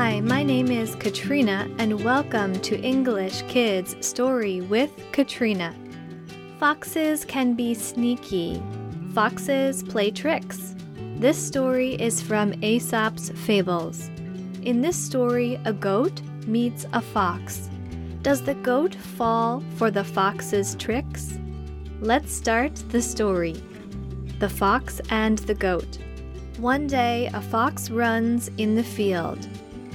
Hi, my name is Katrina, and welcome to English Kids Story with Katrina. Foxes can be sneaky. Foxes play tricks. This story is from Aesop's Fables. In this story, a goat meets a fox. Does the goat fall for the fox's tricks? Let's start the story. The Fox and the Goat. One day, a fox runs in the field.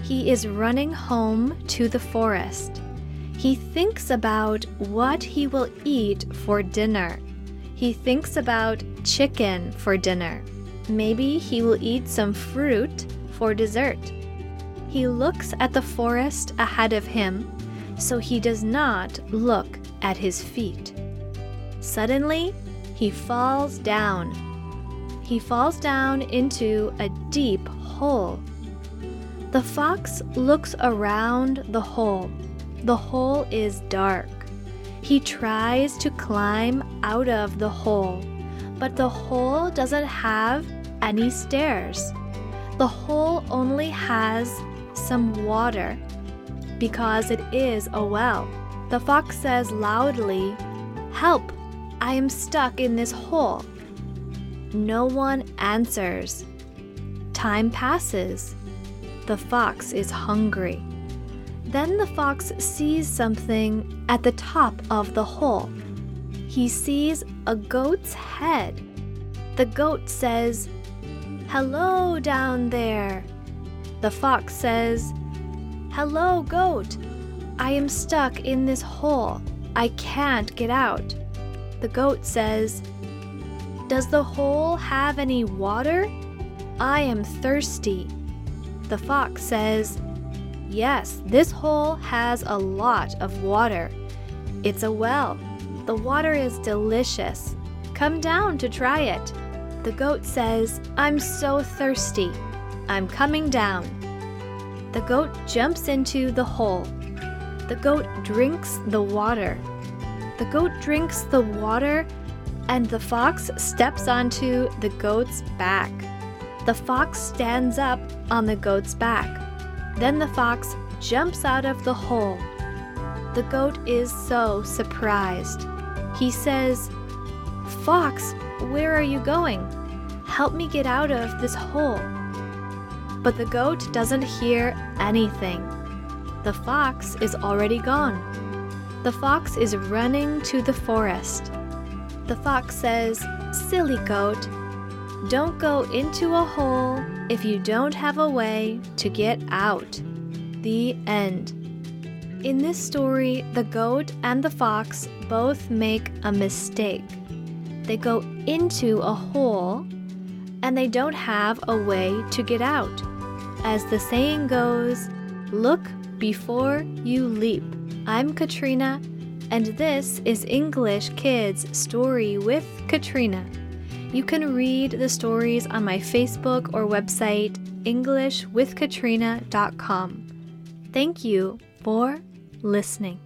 He is running home to the forest. He thinks about what he will eat for dinner. He thinks about chicken for dinner. Maybe he will eat some fruit for dessert. He looks at the forest ahead of him, so he does not look at his feet. Suddenly, he falls down. He falls down into a deep hole. The fox looks around the hole. The hole is dark. He tries to climb out of the hole, but the hole doesn't have any stairs. The hole only has some water because it is a well. The fox says loudly, Help! I am stuck in this hole. No one answers. Time passes. The fox is hungry. Then the fox sees something at the top of the hole. He sees a goat's head. The goat says, Hello down there. The fox says, Hello, goat. I am stuck in this hole. I can't get out. The goat says, Does the hole have any water? I am thirsty. The fox says, Yes, this hole has a lot of water. It's a well. The water is delicious. Come down to try it. The goat says, I'm so thirsty. I'm coming down. The goat jumps into the hole. The goat drinks the water. The goat drinks the water, and the fox steps onto the goat's back. The fox stands up on the goat's back. Then the fox jumps out of the hole. The goat is so surprised. He says, Fox, where are you going? Help me get out of this hole. But the goat doesn't hear anything. The fox is already gone. The fox is running to the forest. The fox says, Silly goat, don't go into a hole if you don't have a way to get out. The end. In this story, the goat and the fox both make a mistake. They go into a hole and they don't have a way to get out. As the saying goes, look before you leap. I'm Katrina, and this is English Kids Story with Katrina. You can read the stories on my Facebook or website, EnglishWithKatrina.com. Thank you for listening.